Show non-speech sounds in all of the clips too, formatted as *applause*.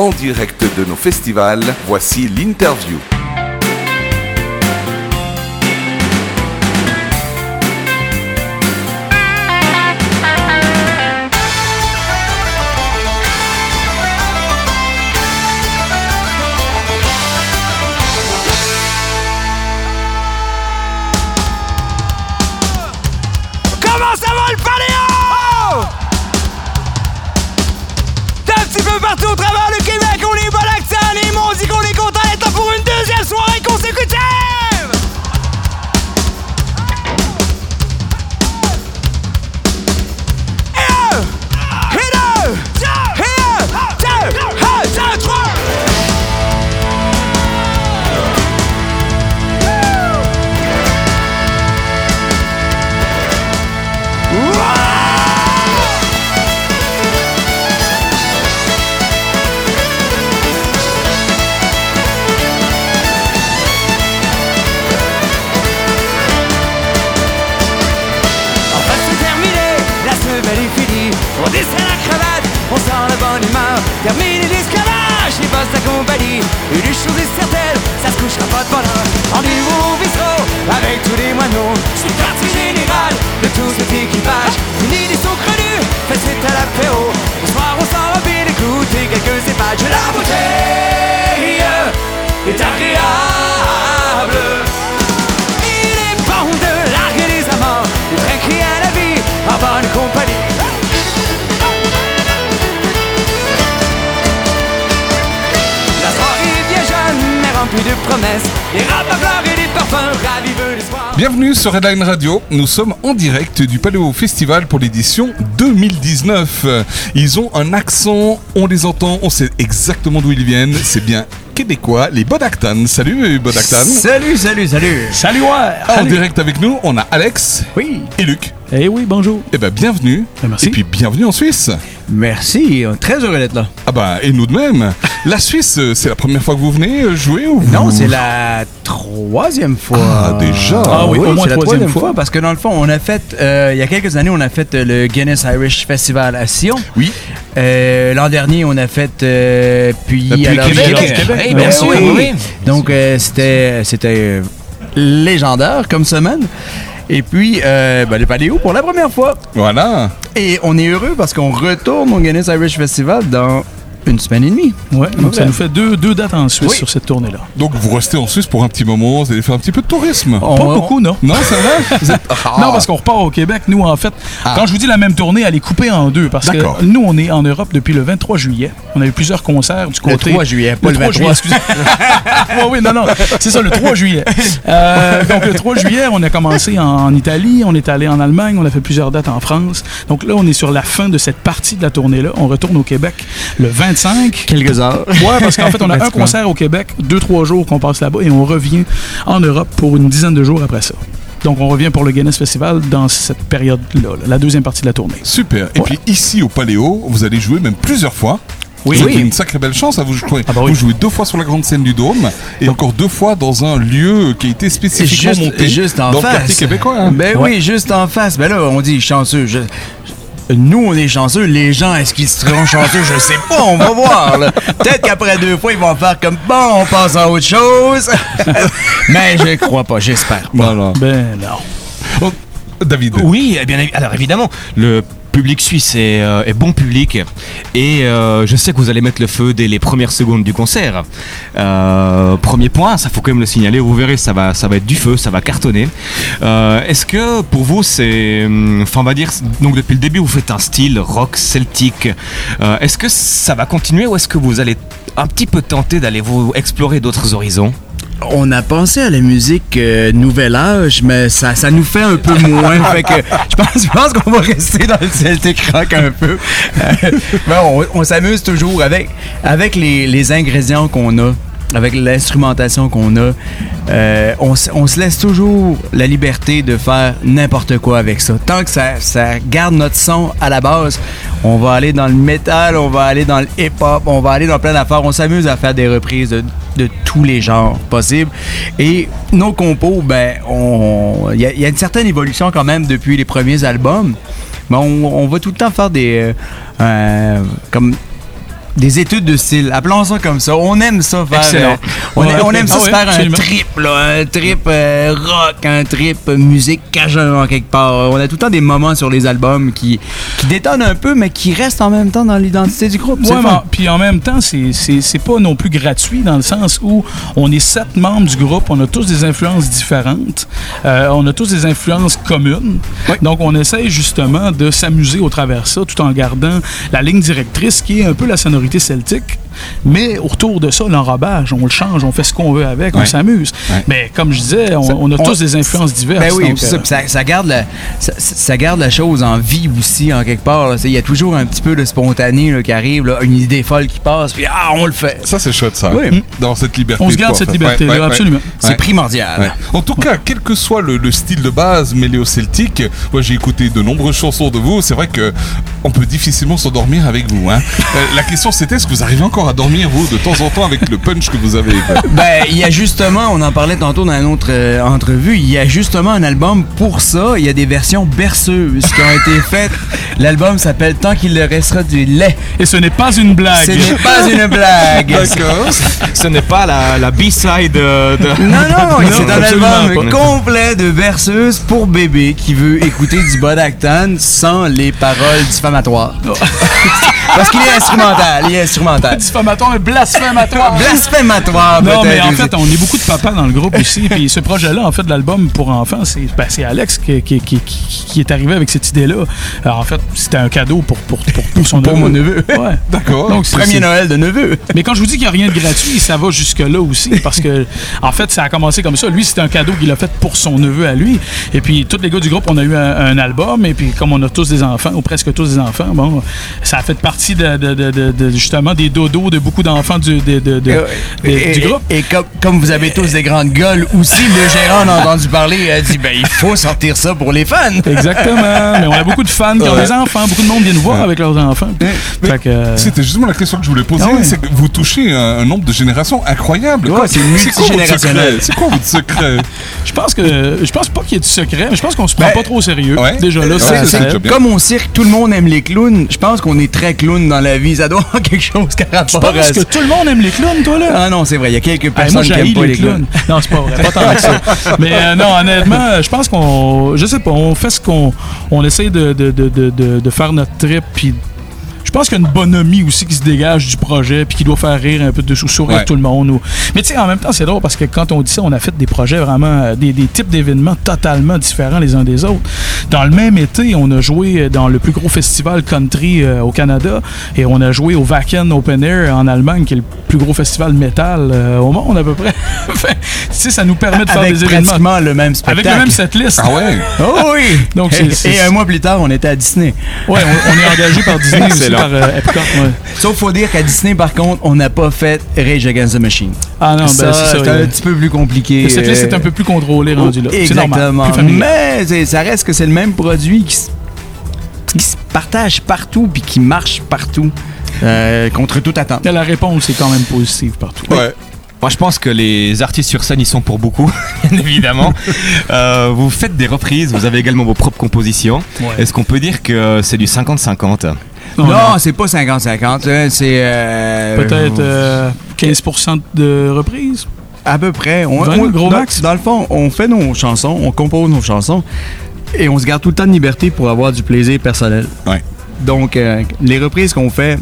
en direct de nos festivals. Voici l'interview. Promesses. Les rapes à fleurs et les parfums ravivent l'espoir. Bienvenue sur Redline Radio. Nous sommes en direct du Paléo Festival pour l'édition 2019. Ils ont un accent, on les entend, on sait exactement d'où ils viennent. C'est bien québécois, les Bodactan. Salut Bodactan. Salut, salut, salut. Salut, ouais! En direct avec nous, on a Alex Oui, et Luc. Eh oui, bonjour. Eh ben bienvenue. Ben, merci. Et puis bienvenue en Suisse. merci. Très heureux d'être là. Ah bah et nous de même. La Suisse, euh, c'est la première fois que vous venez euh, jouer ou vous- Non, c'est la troisième fois. Ah, déjà. Ah oui, au moins c'est la troisième fois. fois. Parce que dans le fond, on a fait, euh, il y a quelques années, on a fait euh, le Guinness Irish Festival à Sion. Oui. Euh, L'an dernier, on a fait euh, puis Puis à la Québec. Québec. Québec. Eh, Ben bien oui, sûr. oui, oui. Donc, euh, c'était c'était légendaire comme semaine. Et puis, euh, ben, le Paléo pour la première fois. Voilà. Et on est heureux parce qu'on retourne au Guinness Irish Festival dans une semaine et demie. Ouais, donc ça nous fait deux, deux dates en Suisse Oui. sur cette tournée-là. Donc vous restez en Suisse pour un petit moment, vous allez faire un petit peu de tourisme. On- Pas on- beaucoup, non? Non, *laughs* Vous êtes- Ah. Non, parce qu'on repart au Québec. Nous, en fait, Ah. quand je vous dis la même tournée, elle est coupée en deux. Parce que nous, on est en Europe depuis le 23 juillet. On a eu plusieurs concerts du Le côté. 3 juillet, pas le 3 juillet, 23. excusez. oui, oui, non, non. C'est ça, le 3 juillet. Euh, donc, le 3 juillet, on a commencé en, en Italie, on est allé en Allemagne, on a fait plusieurs dates en France. Donc là, on est sur la fin de cette partie de la tournée-là. On retourne au Québec le 25. Quelques heures. Ouais, parce qu'en fait, on a un concert au Québec, deux, trois jours qu'on passe là-bas et on revient en Europe pour une dizaine de jours après ça. Donc, on revient pour le Guinness Festival dans cette période-là, là, la deuxième partie de la tournée. Super. Et Ouais. puis ici au Paléo, vous allez jouer même plusieurs fois. Oui, Vous oui. avez une sacrée belle chance. hein, Vous, jouez, Ah bah oui. vous jouez deux fois sur la grande scène du Dôme et encore deux fois dans un lieu qui a été spécifiquement Juste, monté juste en dans face. le quartier québécois. hein. Ben Ouais. oui, juste en face. Ben là, on dit chanceux. Je- Nous, on est chanceux. Les gens, est-ce qu'ils seront chanceux? Je sais pas, on va voir. Peut-être qu'après deux fois, ils vont faire comme bon, on passe à autre chose. *laughs* Mais je crois pas, j'espère. pas. Ben non. Oh, David. Oui, eh bien, alors évidemment, le public suisse est, euh, bon public et euh, je sais que vous allez mettre le feu dès les premières secondes du concert. Euh, premier point, ça faut quand même le signaler, vous verrez, ça va, ça va être du feu, ça va cartonner. Est-ce que pour vous, c'est, hum, enfin on va dire, donc depuis le début, vous faites un style rock celtique. Est-ce que ça va continuer ou est-ce que vous allez un petit peu tenter d'aller vous explorer d'autres horizons? On a pensé à la musique euh, Nouvel Âge, mais ça, ça nous fait un peu moins. je pense, qu'on va rester dans le Celtic Rock un peu. Euh, on s'amuse toujours avec, avec les, les ingrédients qu'on a, avec l'instrumentation qu'on a. Euh, on, se laisse toujours la liberté de faire n'importe quoi avec ça. Tant que ça, garde notre son à la base, on va aller dans le métal, on va aller dans le hip-hop, on va aller dans plein d'affaires. On s'amuse à faire des reprises de, tous les genres possibles. Et nos compos, ben, il y, a- une certaine évolution quand même depuis les premiers albums. Mais on, on va tout le temps faire des. euh, euh, comme des études de style. Appelons ça comme ça. On aime ça faire. Excellent. euh, on, Ouais. on aime ça Ah se ouais, faire un trip, là, un trip euh, rock, un trip euh, musique cajun en quelque part. On a tout le temps des moments sur les albums qui, qui détonnent un peu, mais qui restent en même temps dans l'identité du groupe. Ouais, puis en même temps, c'est- pas non plus gratuit dans le sens où on est sept membres du groupe, on a tous des influences différentes, euh, on a tous des influences communes. Donc on essaye justement de s'amuser au travers de ça tout en gardant la ligne directrice qui est un peu la celtique. Mais autour de ça, l'enrobage, on le change, on fait ce qu'on veut avec, on s'amuse. Ouais. Mais comme je disais, on, Ça- on a on- tous des influences diverses. Ben oui, donc, puis ça, euh, ça, ça garde la, ça, ça garde la chose en vie aussi, en quelque part. Il y a toujours un petit peu de spontané là, qui arrive, là, une idée folle qui passe, puis ah, on le fait. Ça, c'est chouette, ça. Oui. Dans cette liberté. on se de garde cette liberté-là, Ouais, ouais. absolument. C'est primordial. Ouais. En tout cas, quel que soit le, le style de base méléo-celtique, moi j'ai écouté de nombreuses chansons de vous. C'est vrai que on peut difficilement s'endormir avec vous. Hein. Euh, la question c'était est-ce que vous arrivez encore à dormir vous de temps en temps avec le punch que vous avez fait *laughs* Ben, il y a justement, on en parlait tantôt dans une autre euh, entrevue, il y a justement un album pour ça. Il y a des versions berceuses qui ont été faites. L'album s'appelle Tant qu'il leur restera du lait. Et ce n'est pas une blague. Ce n'est pas une blague. D'accord. Ce n'est pas la, la B-side euh, de. Non, non, Non, *laughs* c'est un album pas. complet de berceuses pour bébé qui veut écouter du Bodactan sans les paroles diffamatoires. *laughs* Parce qu'il est instrumental, il est instrumental. diffamatoire, mais blasphématoire. Blasphématoire, Non, mais en fait, on est beaucoup de papas dans le groupe aussi. Puis ce projet-là, en fait, de l'album pour enfants, c'est ben, c'est Alex qui, qui- qui- qui- est arrivé avec cette idée-là. Alors, en fait, c'était un cadeau pour, pour, pour, pour son *laughs* Pour neveu. mon neveu. Ouais. D'accord. Donc, c'est- Premier Noël de neveu. mais quand je vous dis qu'il n'y a rien de gratuit, ça va jusque-là aussi. Parce que, en fait, ça a commencé comme ça. Lui, c'était un cadeau qu'il a fait pour son neveu à lui. Et puis, tous les gars du groupe, on a eu un, un album. Et puis, comme on a tous des enfants, ou presque tous des enfants, bon, ça a fait partie de, de- de- de- de- justement des dodos de beaucoup d'enfants du, de- de- de- de- Et, du groupe. et comme, comme vous avez tous des grandes gueules aussi, le gérant en a entendu parler et a dit ben il faut sortir ça pour les fans. Exactement. Mais on a beaucoup de fans qui ont Ouais. des enfants. Beaucoup de monde vient nous voir avec leurs enfants. Que, euh, C'était justement la question que je voulais poser, Ah ouais. c'est que vous touchez un, un nombre de générations incroyable. Ouais, Quoi- c'est quoi votre multigénérationnel. secret? C'est quoi votre secret? *laughs* Je pense que je pense pas qu'il y ait du secret, mais je pense qu'on se prend Ben, pas trop au sérieux. ouais. Déjà là, Ouais, c'est c'est ça. ça. Comme au cirque, tout le monde aime les clowns. Je pense qu'on est très dans la vie. Ça doit avoir *laughs* quelque chose qui a rapport à ça. que tout le monde aime les clowns, toi, là? Ah non, c'est vrai. Il y a quelques Hey, personnes moi, qui aiment pas les les clowns. clowns. Non, c'est pas vrai, pas tant que ça. *laughs* Mais euh, non, honnêtement, je pense qu'on. Je sais pas, on fait ce qu'on. On essaie de, de, de, de, de- de faire notre trip, puis. Je pense qu'il y a une bonhomie aussi qui se dégage du projet puis qui doit faire rire un peu de sourire Ouais. tout le monde. ou- Mais tu sais, en même temps, c'est drôle parce que quand on dit ça, on a fait des projets vraiment, euh, des, des types d'événements totalement différents les uns des autres. Dans le même été, on a joué dans le plus gros festival country euh, au Canada et on a joué au Wacken Open Air en Allemagne, qui est le plus gros festival métal euh, au monde à peu près. *laughs* Sais, ça nous permet de faire Avec des événements pratiquement le même spectacle. avec le même setlist. Ah ouais Oh oui! Donc, c'est- et, c'est- et un mois plus tard, on était à Disney. Ouais, on, on est engagé par Disney *laughs* Excellent. Par euh, Epcot. ouais. Sauf faut dire qu'à Disney, par contre, on n'a pas fait Rage Against the Machine. Ah non, ben ça, c'est ça. c'est un petit peu plus compliqué. Cette liste est euh, un peu plus contrôlée rendu là. C'est normal. Exactement. Mais c'est- ça reste que c'est le même produit qui, se partage partout puis qui marche partout. euh, contre toute attente. Mais La réponse est quand même positive partout. Ouais. Moi, je pense que les artistes sur scène, ils sont pour beaucoup, *laughs* bien évidemment. *laughs* Euh, vous faites des reprises, vous avez également vos propres compositions. Ouais. Est-ce qu'on peut dire que c'est du 50-50 Non, Non, non. c'est pas 50-50. hein, C'est. euh, Peut-être euh, 15% de reprises. À peu près. On, 20, on- gros dans, max? dans le fond, on fait nos chansons, on compose nos chansons et on se garde tout le temps de liberté pour avoir du plaisir personnel. Ouais. Donc, euh, les reprises qu'on fait,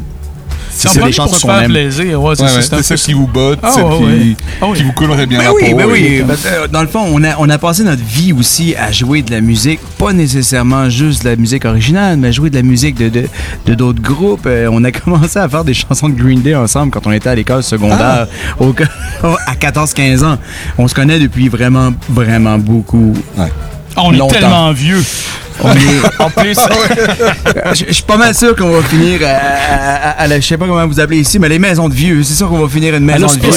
C'est des chansons qu'on faire aime. plaisir. Ouais, c'est Ouais, ça, ouais, ça. qui vous botte, Ah, ouais, qui, ouais. Ah, oui. qui vous collerait bien Ben la oui, peau. ben oui. que, euh, dans le fond, on a, on a passé notre vie aussi à jouer de la musique, pas nécessairement juste de la musique originale, mais à jouer de la musique de de- de d'autres groupes. Euh, on a *laughs* commencé à faire des chansons de Green Day ensemble quand on était à l'école secondaire au- *laughs* à 14-15 ans. On se connaît depuis vraiment, vraiment beaucoup. Ah, on est Longtemps. tellement vieux. On est- *laughs* en plus, *laughs* je je suis pas mal sûr qu'on va finir à, à- à- à la, je sais pas comment vous appelez ici, mais les maisons de vieux. C'est sûr qu'on va finir une maison de vieux.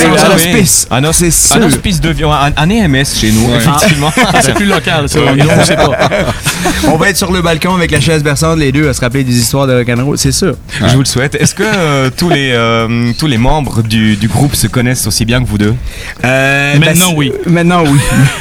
Un, os- C'est un hospice de vie, un, un EMS chez nous, Ouais. effectivement. C'est plus local, ça. Nous, on sait pas. *laughs* On va être sur le balcon avec la chaise berçante, les deux, à se rappeler des histoires de rock'n'roll, c'est sûr. Je vous le souhaite. Est-ce que euh, tous, les, euh, tous les membres du, du groupe se connaissent aussi bien que vous deux? Maintenant, c'est- oui. Maintenant, oui.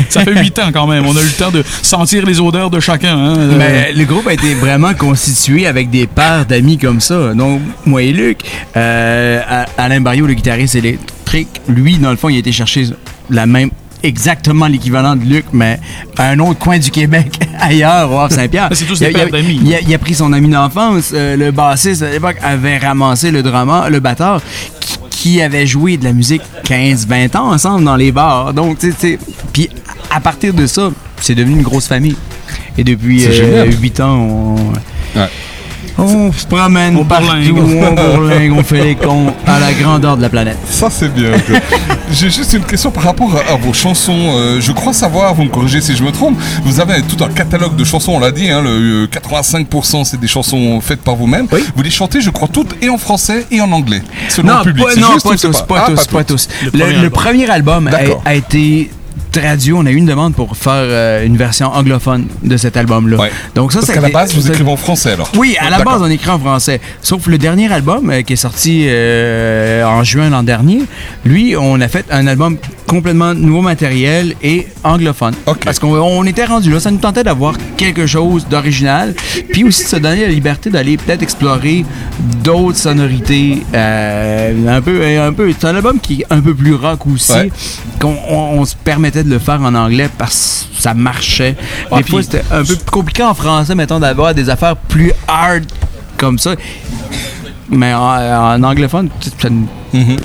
Ça fait huit ans quand même. On a eu le temps de sentir les odeurs de chacun. hein. Euh, Mais le groupe a été vraiment constitué avec des paires d'amis comme ça. Donc, moi et Luc, euh, Alain Barriot, le guitariste électrique, lui, dans le fond, il a été chercher la même exactement l'équivalent de Luc, mais à un autre coin du Québec, *laughs* ailleurs, au Havre-Saint-Pierre. Mais c'est tous des il d'amis. Il a, il a pris son ami d'enfance, euh, le bassiste à l'époque avait ramassé le drama, le batteur, qui, qui avait joué de la musique 15-20 ans ensemble dans les bars. Donc, tu sais, puis à partir de ça, c'est devenu une grosse famille. Et depuis génial. 8 ans, on, Ouais. on se promène On partout, on bourlingue, on fait les cons à la grandeur de la planète. Ça, c'est bien. *laughs* J'ai juste une question par rapport à, à vos chansons. Euh, je crois savoir, vous me corrigez si je me trompe, vous avez tout un catalogue de chansons, on l'a dit, hein, le euh, 85% c'est des chansons faites par vous-même. Oui. Vous les chantez, je crois, toutes et en français et en anglais. Selon Non, le public. pas, non, juste pas tous, Ah, tous, pas tous. Le Le, premier le album. premier album D'accord. a, a été traduit. On a eu une demande pour faire euh, une version anglophone de cet album-là. Ouais. Donc ça, Parce qu'à la base, vous écrivez en français alors. Oui, à la base, on écrit en français. Sauf le dernier album euh, qui est sorti euh, en juin l'an dernier, lui, on a fait un album complètement nouveau matériel et anglophone. Parce qu'on on était rendu là, ça nous tentait d'avoir quelque chose d'original, puis aussi de se donner la liberté d'aller peut-être explorer d'autres sonorités. un peu, un peu. C'est un album qui est un peu plus rock aussi, Ouais. qu'on on, on se permettait de le faire en anglais parce que ça marchait. Ah, Des fois, c'était un peu plus compliqué en français, mettons, d'avoir des affaires plus hard comme ça. Mais en, en anglophone, ça, Mhm.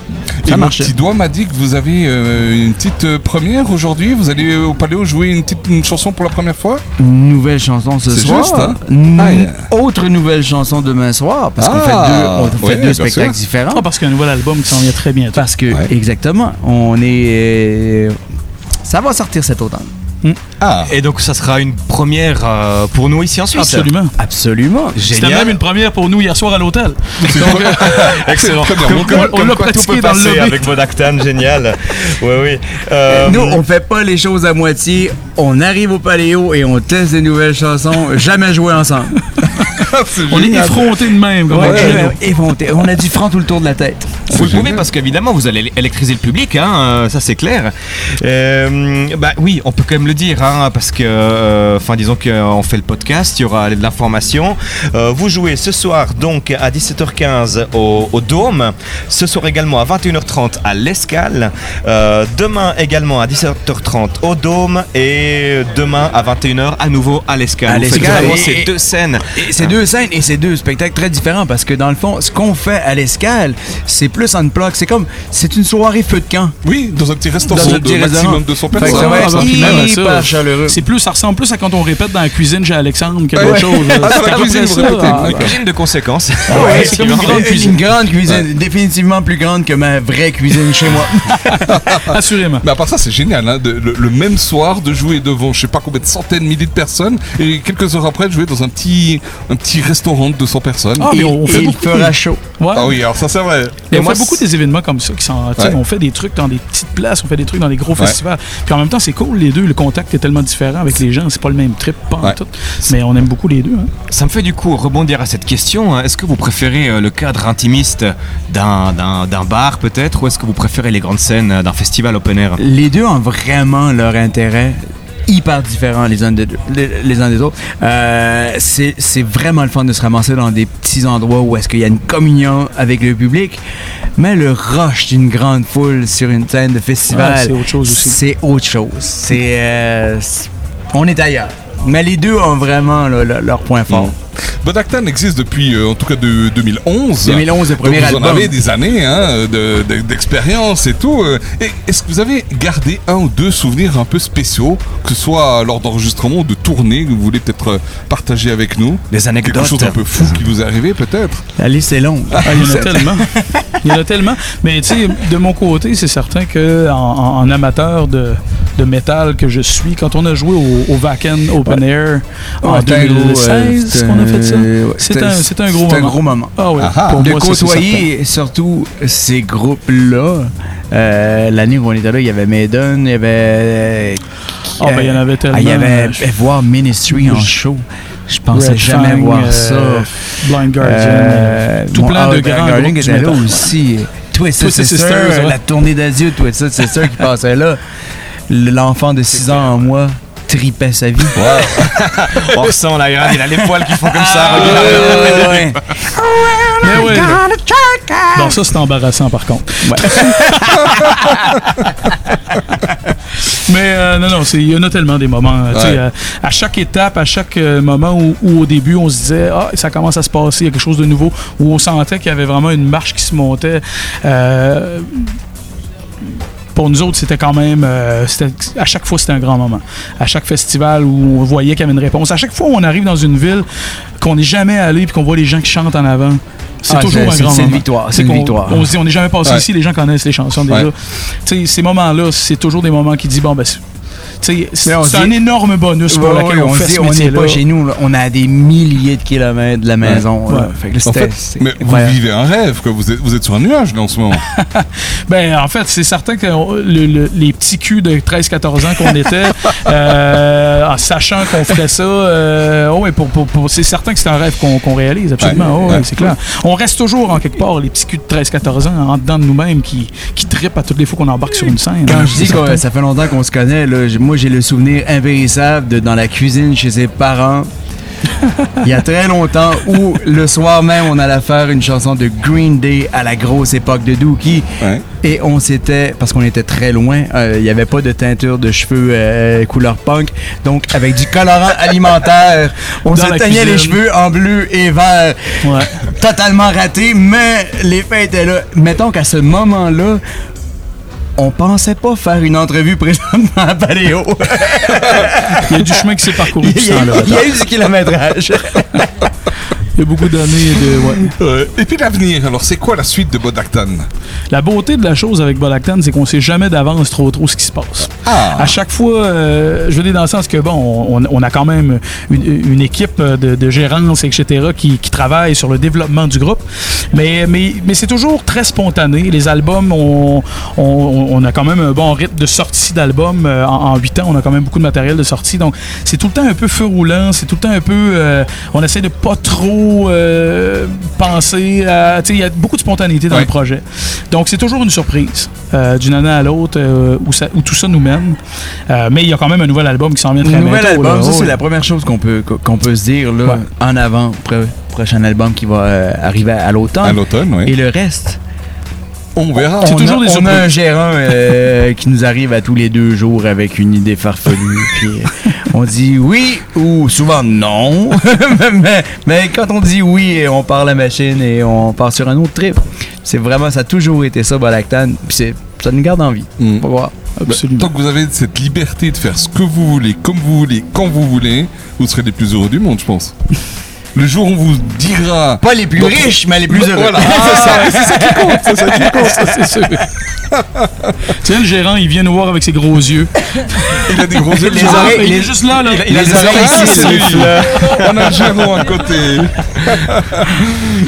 Ça Et mon marchait. petit doigt m'a dit que vous avez euh, une petite euh, première aujourd'hui. Vous allez euh, au Paléo jouer une petite une chanson pour la première fois? Une nouvelle chanson ce C'est soir. juste, hein? Une Ah, yeah. Autre nouvelle chanson demain soir, parce qu'on Ah, fait deux, on fait ouais, deux bien spectacles sûr. différents. Ah, parce qu'il y a un nouvel album qui s'en vient très bientôt. Parce que, Ouais. exactement, on est. euh, ça va sortir cet automne. Ah, Et donc ça sera une première euh, pour nous ici en Suisse. Absolument. Absolument. C'était même une première pour nous hier soir à l'hôtel. *laughs* Excellent. Comme, comme- on comme l'a quoi tout pratiqué peut dans le avec Vodactan, génial. Oui, oui. Euh, Nous, on fait pas les choses à moitié. On arrive au Paléo et on teste des nouvelles chansons, jamais jouées ensemble. *laughs* c'est On est génial. effrontés de même. Comme Ouais, on ouais, effronté. on a du franc tout le tour de la tête. Vous le pouvez parce qu'évidemment vous allez électriser le public, hein, euh, ça c'est clair. Euh, bah oui, on peut quand même le dire, hein, parce que, euh, enfin disons qu'on fait le podcast, il y aura de l'information. Euh, vous jouez ce soir donc à 17h15 au, au Dôme, ce soir également à 21h30 à l'Escale, Euh, demain également à 17h30 au Dôme et demain à 21h à nouveau à l'Escale. À l'Escale, ces deux scènes. Et c'est deux scènes et c'est deux spectacles très différents parce que dans le fond, ce qu'on fait à l'escale, c'est plus en bloc. C'est comme, c'est une soirée feu de camp. Oui, dans un petit restaurant Dans un de petit maximum de 100 Fait que personnes. Ah, hyper chaleureux. C'est plus, ça ressemble plus à quand on répète dans la cuisine chez Alexandre que Ouais. d'autres choses. Ah, la cuisine. Ah. Cuisine de conséquences. Ouais, c'est comme une grande Une cuisine. grande cuisine, définitivement plus grande que ma vraie cuisine chez moi. *laughs* Assurément. Mais à part ça, c'est génial, hein, de- le, le même soir de jouer devant je sais pas combien de centaines, milliers de personnes et quelques heures après de jouer dans un petit, un petit restaurant de 200 personnes. Ah, mais Et- on et fait il fera chaud. Ouais. Ah oui, alors ça c'est vrai. Et on moi, fait beaucoup des événements comme ça qui sont. Ouais. On fait des trucs dans des petites places, on fait des trucs dans des gros Ouais. festivals. Puis en même temps, c'est cool les deux. Le contact est tellement différent avec les gens. C'est pas le même trip, pas en tout. Mais on aime beaucoup les deux. hein. Ça me fait du coup rebondir à cette question. hein. Est-ce que vous préférez euh, le cadre intimiste d'un bar peut-être ou est-ce que vous préférez les grandes scènes euh, d'un festival open air? Les deux ont vraiment leur intérêt hyper différents les uns des, deux- les, les uns des autres. Euh, c'est vraiment le fun de se ramasser dans des petits endroits où est-ce qu'il y a une communion avec le public. Mais le rush d'une grande foule sur une scène de festival, Ouais, c'est autre chose aussi. C'est autre chose. C'est euh, on est ailleurs. Mais les deux ont vraiment là, le- leur point fort. Bodactan existe depuis euh, en tout cas de 2011. 2011, le premier Donc vous album. en avez des années hein, de- de- d'expérience et tout. euh. Et est-ce que vous avez gardé un ou deux souvenirs un peu spéciaux, que ce soit lors d'enregistrement ou de tournée, que vous voulez peut-être euh, partager avec nous? Des anecdotes Quelque chose un peu fou qui vous est arrivé peut-être? La liste est longue. Ah, il y en a *laughs* tellement. Il y en a tellement. Mais tu sais, de mon côté, c'est certain que en- en amateur de, de métal que je suis, quand on a joué au, au Vaken Open Air en Ouais, c'était un gros, 2016, euh, qu'on a fait ça. C'est un, c'est un gros c'était un moment. gros moment. Ah oui. Ah ah. Pour de moi, côtoyer surtout ces groupes-là. Euh, L'année où on était là, il y avait Maiden, il y avait. Ah, ben, il y en avait tellement. Il y avait Je- eh, voir Ministry en show. Je pensais Red jamais Fang, voir euh, ça. Blind Guardian. Euh, tout plein de grands Guardian groupes qui était là aussi. Twisted Twisted Sister, Sisters, ouais. la tournée d'adieu de Twisted Sister qui *laughs* passait là. L'enfant de 6 ans en moi tripait sa vie. *laughs* On ressent la grande, il a les poils qui font comme ça. Ah, ouais, ouais. *laughs* Mais ouais. Non, ça, c'est embarrassant, par contre. *laughs* Mais euh, non, non, il y en a tellement des moments. Ouais. euh, à chaque étape, à chaque euh, moment où, où au début on se disait ah ça commence à se passer, il y a quelque chose de nouveau, où on sentait qu'il y avait vraiment une marche qui se montait. Pour nous autres, c'était quand même. euh, à chaque fois, c'était un grand moment. À chaque festival où on voyait qu'il y avait une réponse. À chaque fois où on arrive dans une ville qu'on n'est jamais allé puis qu'on voit les gens qui chantent en avant, c'est Ah, toujours un grand c'est une moment. victoire, c'est une victoire. On se dit, on n'est jamais passé Ouais. ici, les gens connaissent les chansons déjà. Ouais. Ces moments-là, c'est toujours des moments qui disent bon, ben, c'est- un énorme bonus pour Ouais, laquelle ouais, on, on fait dit, ce on n'est pas chez nous, là. on est à des milliers de kilomètres de la maison. là. Ouais. Fait que En fait, mais vous ouais. vivez un rêve, quoi. Vous êtes, vous êtes sur un nuage là en ce moment. *laughs* Ben, en fait, c'est certain que on- le- le- les petits culs de 13-14 ans qu'on était, *laughs* euh, en sachant qu'on ferait ça, euh, oh ouais, pour, pour- pour- c'est certain que c'est un rêve qu'on qu'on réalise, absolument. Ouais, Oh ouais, ouais. c'est clair. On reste toujours, en quelque part, les petits culs de 13-14 ans, en dedans de nous-mêmes, qui, qui trippent à toutes les fois qu'on embarque sur une scène. Quand je C'est dis que ça fait longtemps qu'on se connaît, là, moi j'ai le souvenir impérissable de dans la cuisine chez ses parents. Il y a très longtemps où le soir même on allait faire une chanson de Green Day à la grosse époque de Dookie Ouais. et on s'était parce qu'on était très loin, euh, il n'y avait pas de teinture de cheveux euh, couleur punk, donc avec du colorant *laughs* alimentaire, on Dans se teignait les cheveux en bleu et vert Ouais. totalement raté, mais les faits étaient là. Mettons qu'à ce moment-là, on pensait pas faire une entrevue présentement à Paléo. *laughs* Il y a du chemin qui s'est parcouru il, y a, il y a eu du kilométrage. *laughs* Il y a beaucoup d'années de. *laughs* ouais. Et puis l'avenir, alors c'est quoi la suite de Bodactan? La beauté de la chose avec Bolactan, c'est qu'on sait jamais d'avance trop trop ce qui se passe. Ah. À chaque fois, euh, je veux dire dans le sens que bon, on, on a quand même une, une équipe de, de gérance, etc., qui, qui travaille sur le développement du groupe, mais, mais, mais c'est toujours très spontané. Les albums, on, on, on a quand même un bon rythme de sortie d'albums. Euh, En, en 8 ans, on a quand même beaucoup de matériel de sortie, donc c'est tout le temps un peu feu roulant, c'est tout le temps un peu... euh, on essaie de pas trop euh, penser à... Tu sais, il y a beaucoup de spontanéité dans Ouais. le projet. Donc c'est toujours une surprise euh, d'une année à l'autre euh, où, ça- où tout ça nous mène. Euh, mais il y a quand même un nouvel album qui s'en vient très Un nouvel album, là. ça Oh, c'est la première chose qu'on peut qu'on peut se dire là, Ouais. en avant. Pro- prochain album qui va euh, arriver à À l'automne. l'automne, oui. Et le reste, On verra. C'est toujours a, des on a surprises. un gérant euh, *laughs* qui nous arrive à tous les deux jours avec une idée farfelue. *laughs* puis euh, on dit oui ou souvent non. *laughs* mais, mais quand on dit oui, on part la machine et on part sur un autre trip. C'est vraiment, ça a toujours été ça, Balactan. Puis c'est- ça nous garde en vie. Mm. On va voir. Absolument. Tant que vous avez cette liberté de faire ce que vous voulez, comme vous voulez, quand vous voulez, vous serez les plus heureux du monde, je pense. Le jour où on vous dira. Pas les plus Donc- riches, mais les plus heureux. Voilà, c'est ça, c'est ça qui compte, c'est ça qui compte. Ça, c'est sûr. *laughs* Tiens, le gérant, il vient nous voir avec ses gros yeux. Il a des gros yeux. *laughs* Les oreilles- il est juste là, là. il a Les oreilles oreilles, ici. On a le gérant à côté.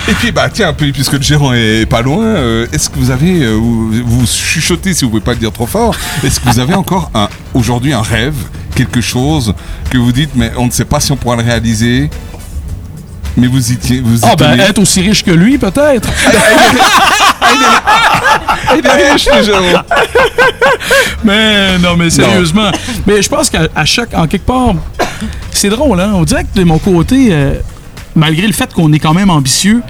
Et puis, bah, tiens, puis- puisque le gérant est pas loin, euh, est-ce que vous avez, euh, vous, vous chuchotez si vous pouvez pas le dire trop fort, est-ce que vous avez encore un, aujourd'hui un rêve, quelque chose que vous dites, mais on ne sait pas si on pourra le réaliser, mais vous y, tiez- vous Ah, ben, être aussi riche que lui, peut-être. Il est riche, gérant. Mais non, mais sérieusement. Mais je pense qu'à chaque, en quelque part, c'est drôle, hein. On dirait que de mon côté, euh, malgré le fait qu'on est quand même ambitieux,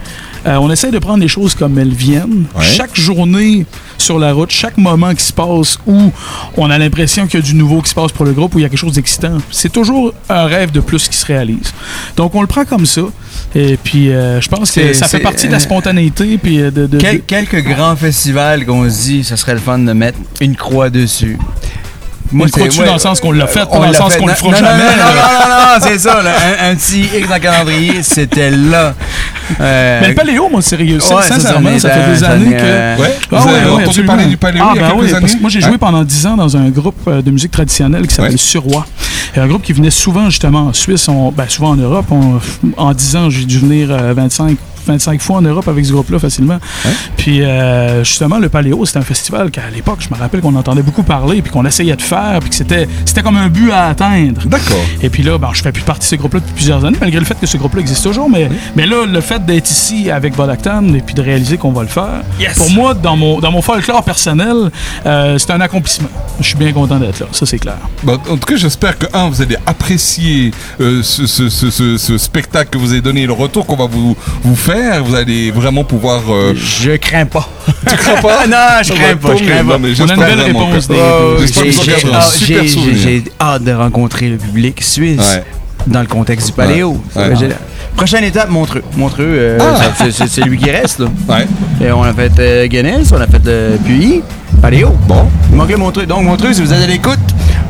euh, on essaie de prendre les choses comme elles viennent. Ouais. Chaque journée sur la route, chaque moment qui se passe où on a l'impression qu'il y a du nouveau qui se passe pour le groupe, où il y a quelque chose d'excitant, c'est toujours un rêve de plus qui se réalise. Donc on le prend comme ça. Et puis euh, je pense que ça fait partie de la spontanéité. Puis euh, de, de- Quel- de- quelques grands festivals qu'on se dit, ça serait le fun de mettre une croix dessus. Croix c'est- ouais, dans le sens qu'on l'a fait, pas dans le sens qu'on le fera non, jamais, Non, non, non, non, c'est ça. là. Un, un petit X dans le calendrier, c'était là. Euh, Mais le paléo, moi, sérieux, Ouais, sincèrement, ça fait des années que. Ouais, Ah ouais, avez ouais, entendu absolument. parler du paléo ah, il y a ben quelques parce années? que moi j'ai joué pendant 10 ans dans un groupe euh, de musique traditionnelle qui s'appelle. Surroi. Et un groupe qui venait souvent justement en Suisse, on- ben, souvent en Europe. On- en 10 ans, j'ai dû venir euh, 25 25 fois en Europe avec ce groupe-là facilement. Puis euh, justement, le Paléo, c'est un festival qu'à l'époque, je me rappelle qu'on entendait beaucoup parler, puis qu'on essayait de faire, puis que c'était, c'était comme un but à atteindre. D'accord. Et puis là, ben, je fais plus partie de ce groupe-là depuis plusieurs années, malgré le fait que ce groupe-là existe toujours. Mais, mais là, le fait d'être ici avec Vodactan et puis de réaliser qu'on va le faire, pour moi, dans mon, dans mon folklore personnel, euh, c'est un accomplissement. Je suis bien content d'être là, ça c'est clair. Bah, en tout cas, j'espère que, un, vous allez apprécier euh, ce, ce- ce- ce- ce spectacle que vous avez donné, le retour qu'on va vous, vous faire. Vous allez vraiment pouvoir. euh, Je crains pas. tu crains pas? *laughs* Non, je crains pas, je crains Non, pas. mais On a une j'espère belle vraiment réponse que- des- Oh, J'espère que j'ai- hâte de rencontrer le public suisse Ouais. dans le contexte du Paléo. Ouais. Prochaine étape, Montreux. Montreux, euh, Ah. c'est- lui qui reste. Là. Ouais. Et on a fait euh, Guinness, on a fait euh, Puy, Paléo. Bon. Il manquait Montreux. Donc, Montreux, si vous êtes à l'écoute,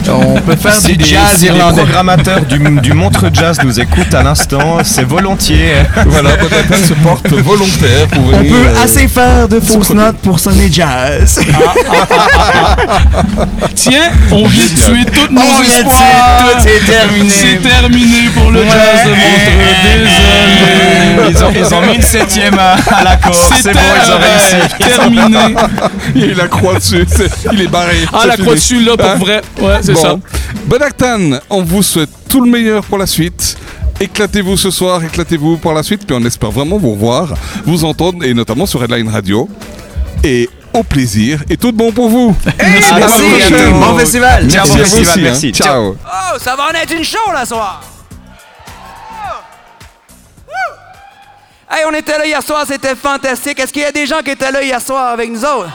on peut faire Si du jazz si les irlandais. programmateurs du, du Montreux Jazz nous écoutent à l'instant, c'est volontiers. Voilà, Vodactan se porte volontaire pour On venir. peut euh, assez faire de fausses notes pour sonner jazz. Tiens, on vient de tuer toutes nos On tuer, espoirs. tout est terminé. C'est terminé pour le Ouais. jazz de Montreux. Désolé. Ils ont, ils ont mis une septième à, à l'accord. C'est bon, ils ont réussi. ouais, terminé. Il y a eu la croix dessus. Il est barré. Ah, la fini. croix dessus, là, pour Hein vrai. Ouais, c'est Bon. ça. Bonactan, on vous souhaite tout le meilleur pour la suite. Éclatez-vous ce soir, éclatez-vous pour la suite, puis on espère vraiment vous revoir, vous entendre, et notamment sur Redline Radio. Et au plaisir, et tout de bon pour vous. Merci, À la prochaine. bon festival. Merci, à bon vous festival, aussi, hein. merci. Ciao. Oh, ça va en être une show, la soir! Hey, on était là hier soir, c'était fantastique. Est-ce qu'il y a des gens qui étaient là hier soir avec nous autres?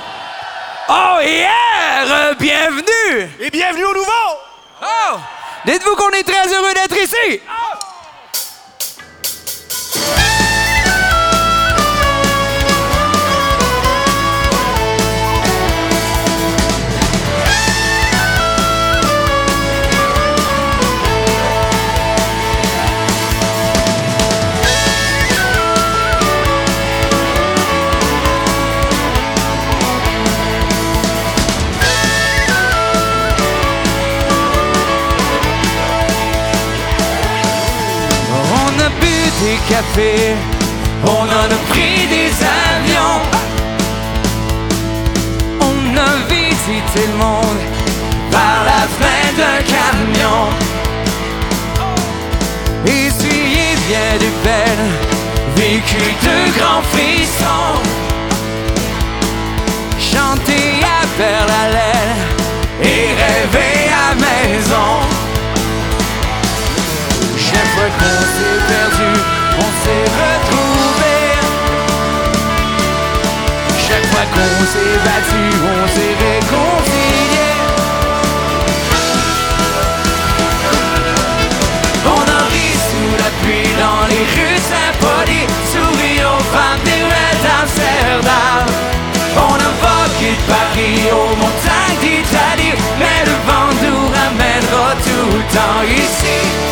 Oh, hier! Euh, bienvenue! Et bienvenue au nouveau! Oh! Dites-vous qu'on est très heureux d'être ici! On en a pris des avions. On a visité le monde par la fenêtre d'un camion. Essuyé bien du peine, vécu de grands frissons. Chanté à faire la laine et rêvé à maison. Chaque fois s'est retrouvé. Chaque fois qu'on s'est battu, on s'est réconcilié. On en rit sous la pluie dans les rues Saint-Pauli, sourit aux femmes des rues d'Amsterdam. On vogué de Paris aux montagnes d'Italie, mais le vent nous ramènera tout le temps ici.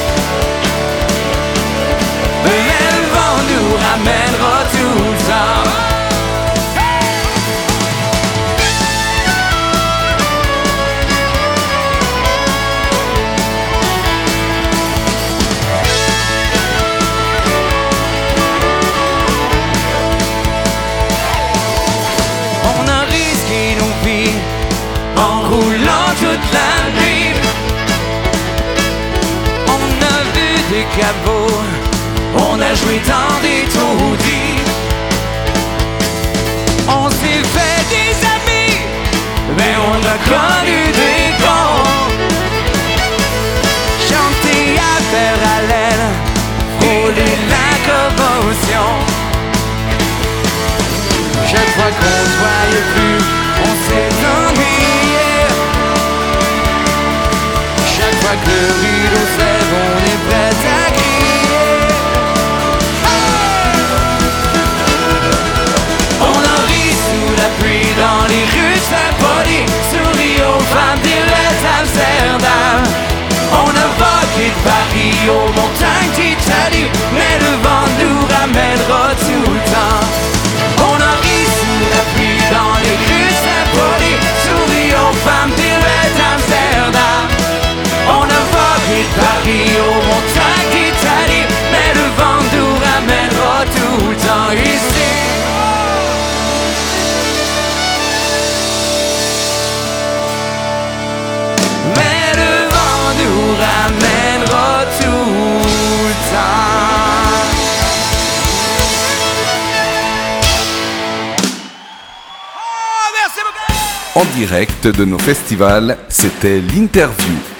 Mais on direct de nos festivals, c'était l'interview.